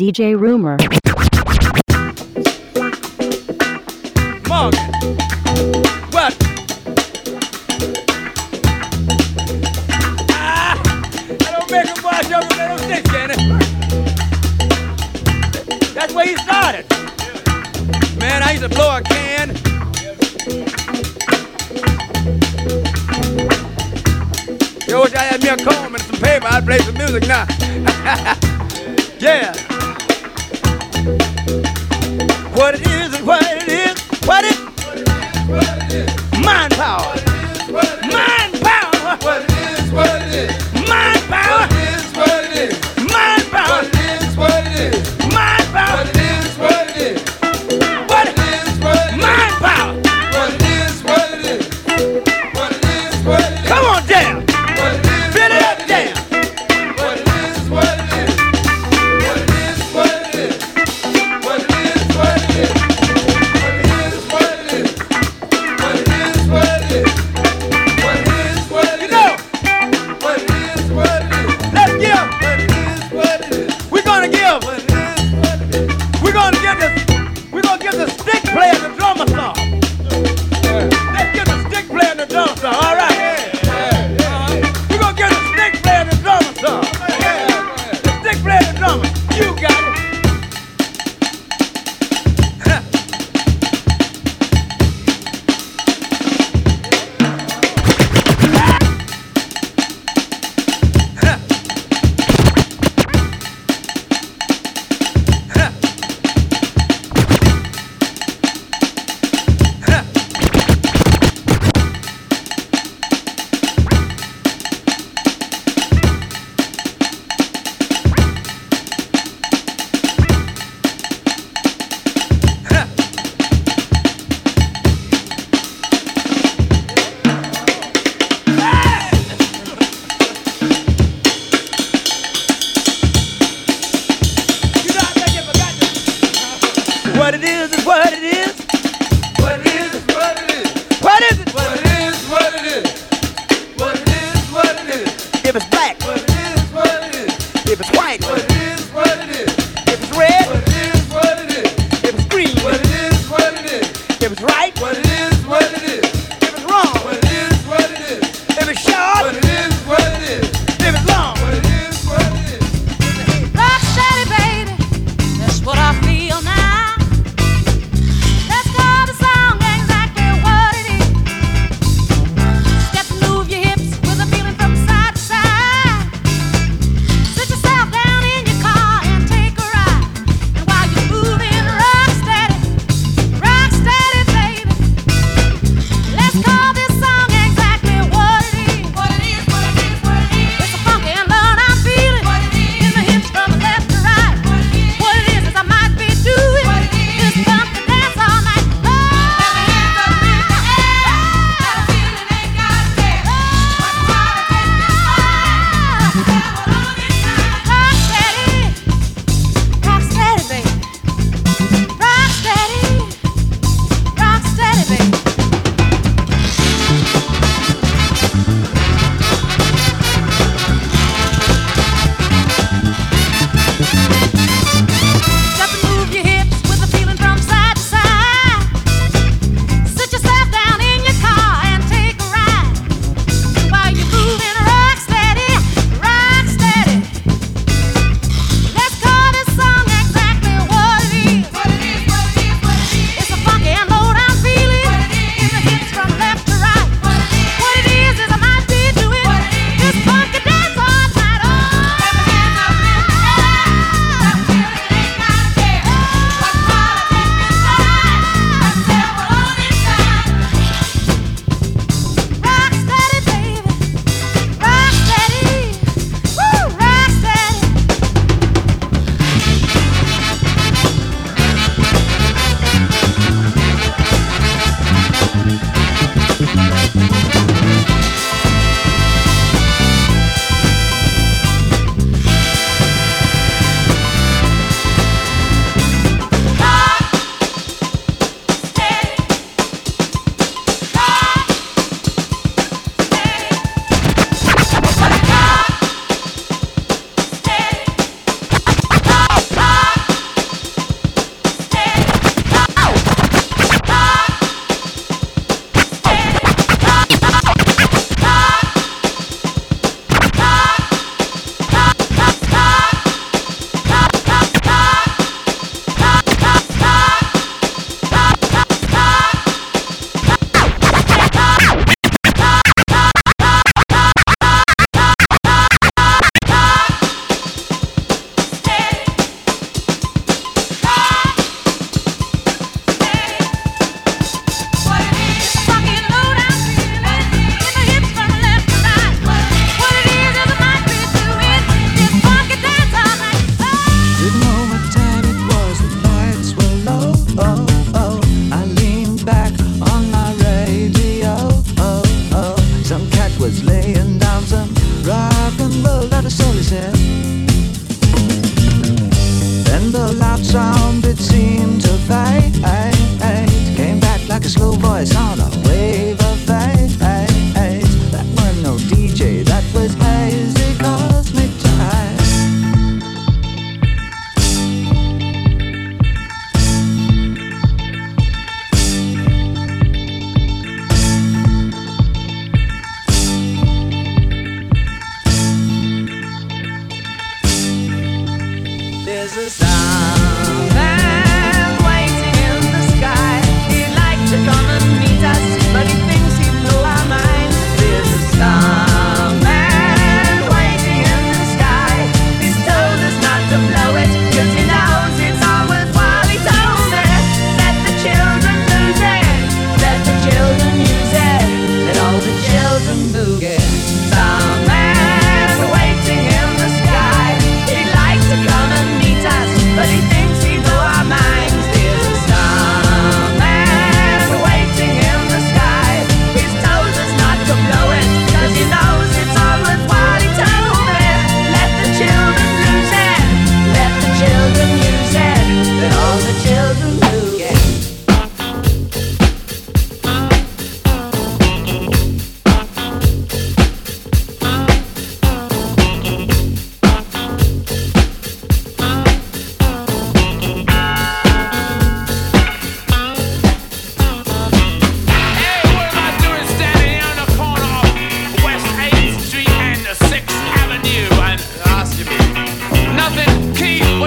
DJ Rumor. What? Ah, I don't make watch over can? That's where he started. Man, I used to blow a can. Yo, wish I had me a comb and some paper. I'd play some music now. yeah. What it is is what it is. What it? Mind power.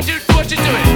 what you what you doing?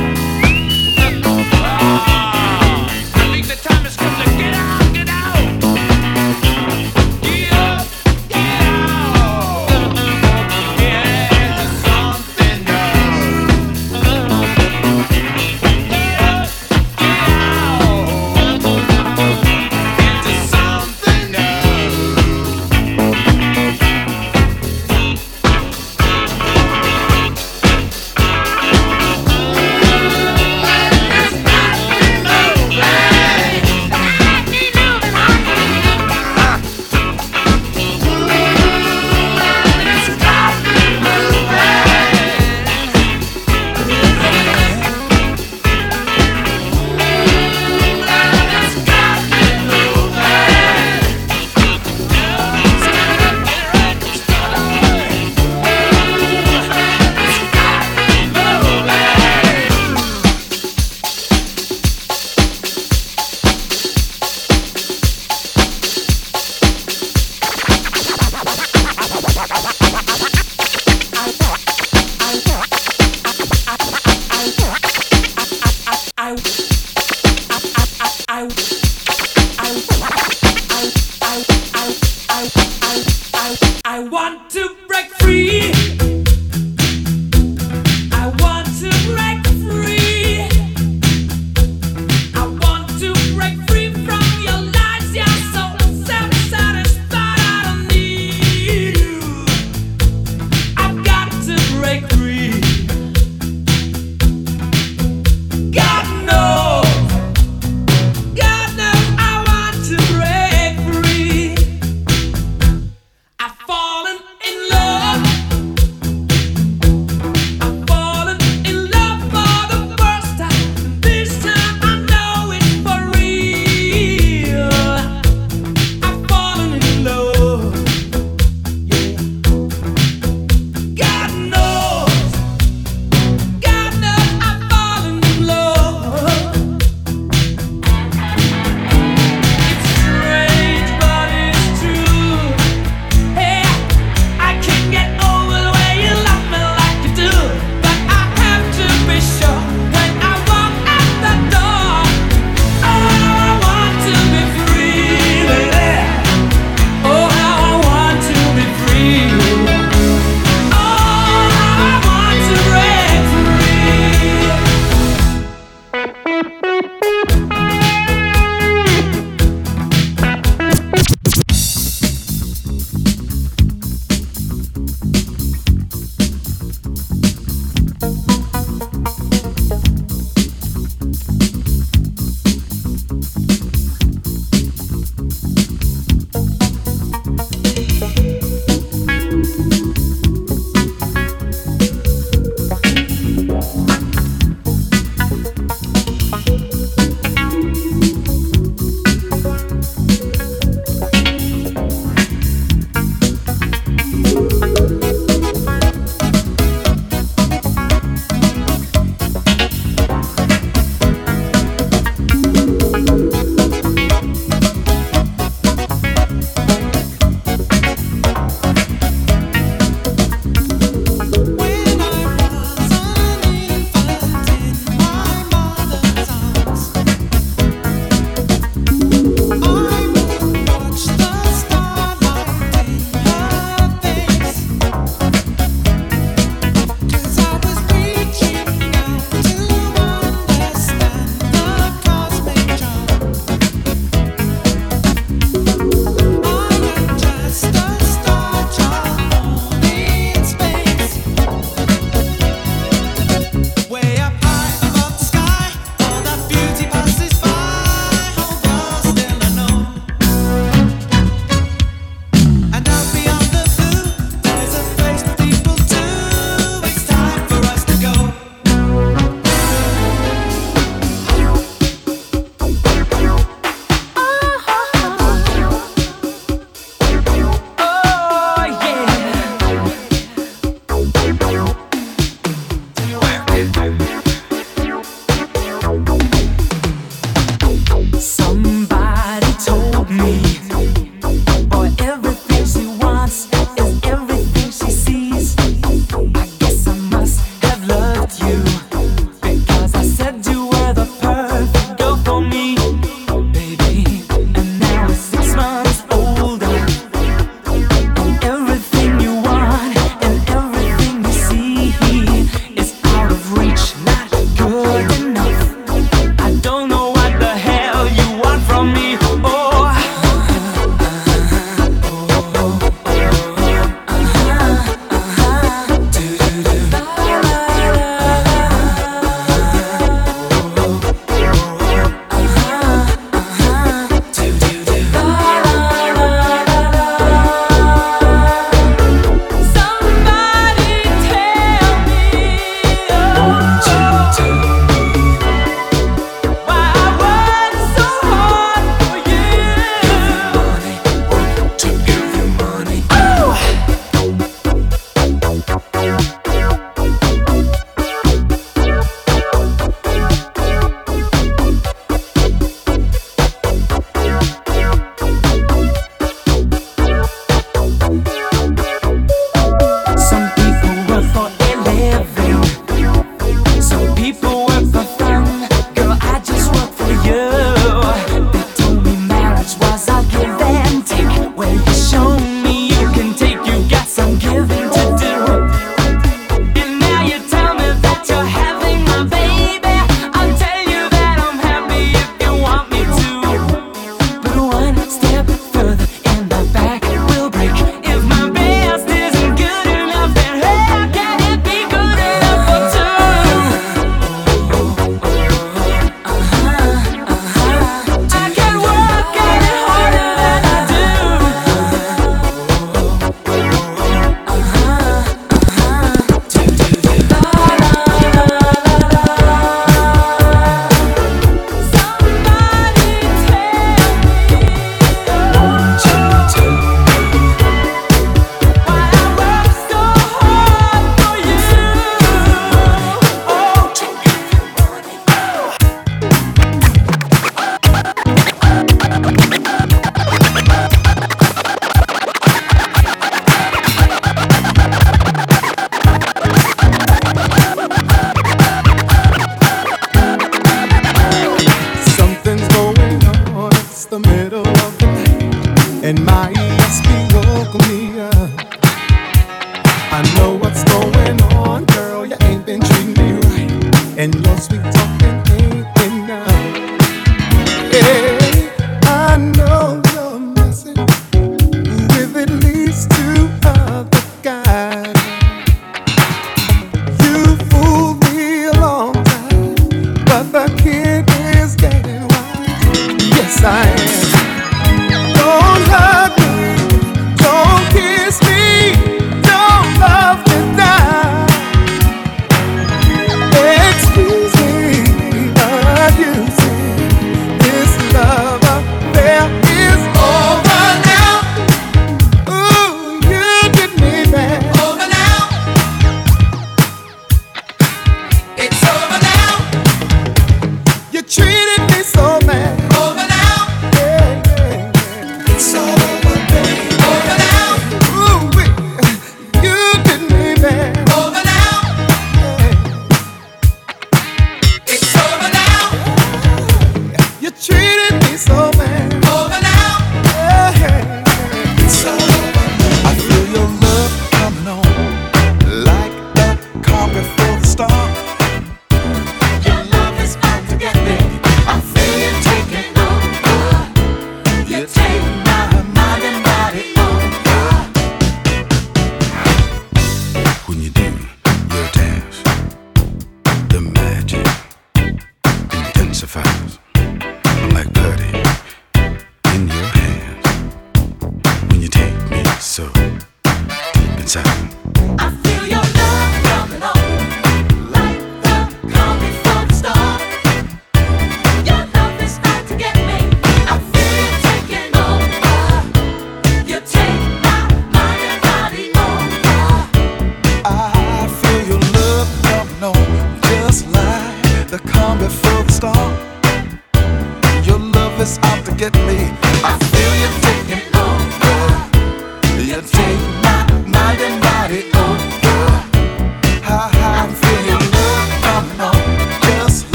I know what's going on, girl. You ain't been treating me right, and your sweet talking.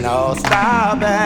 No stopping.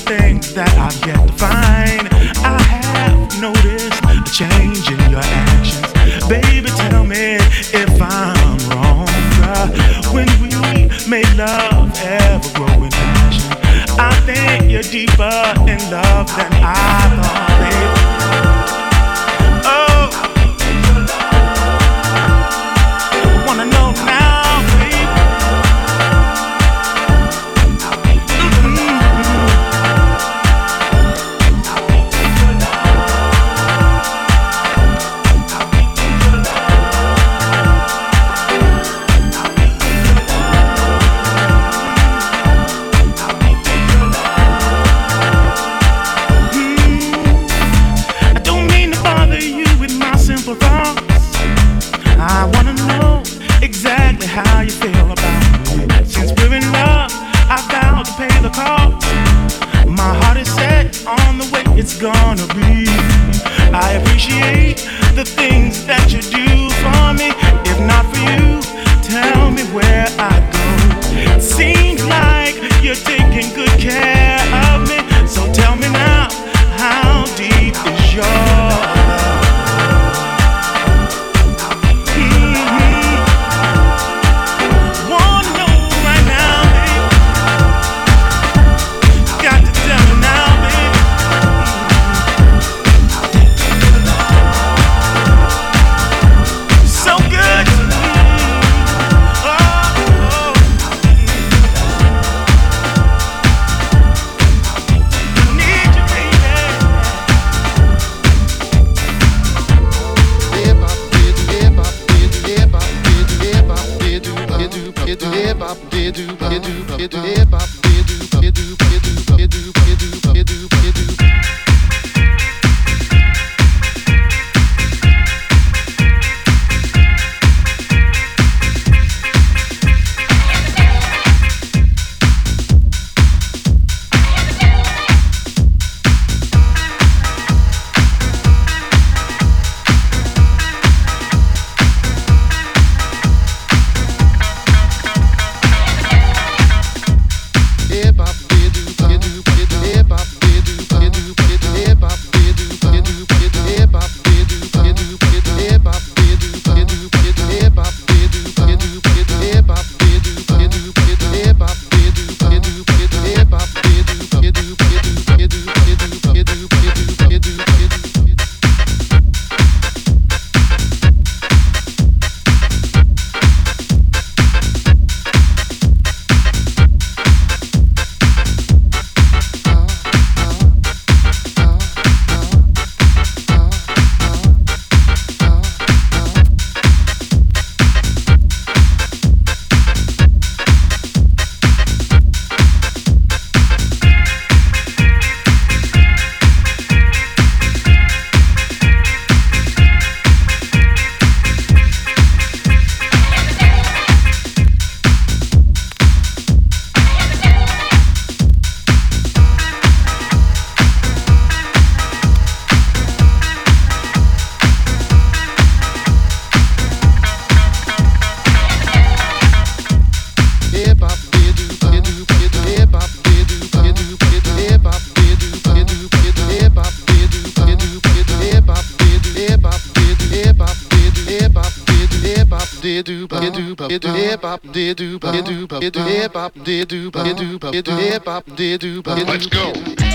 things that I've yet to find. I have noticed a change in your actions. Baby, tell me if I'm wrong. When we made love ever growing passion, I think you're deeper in love than I Let's go.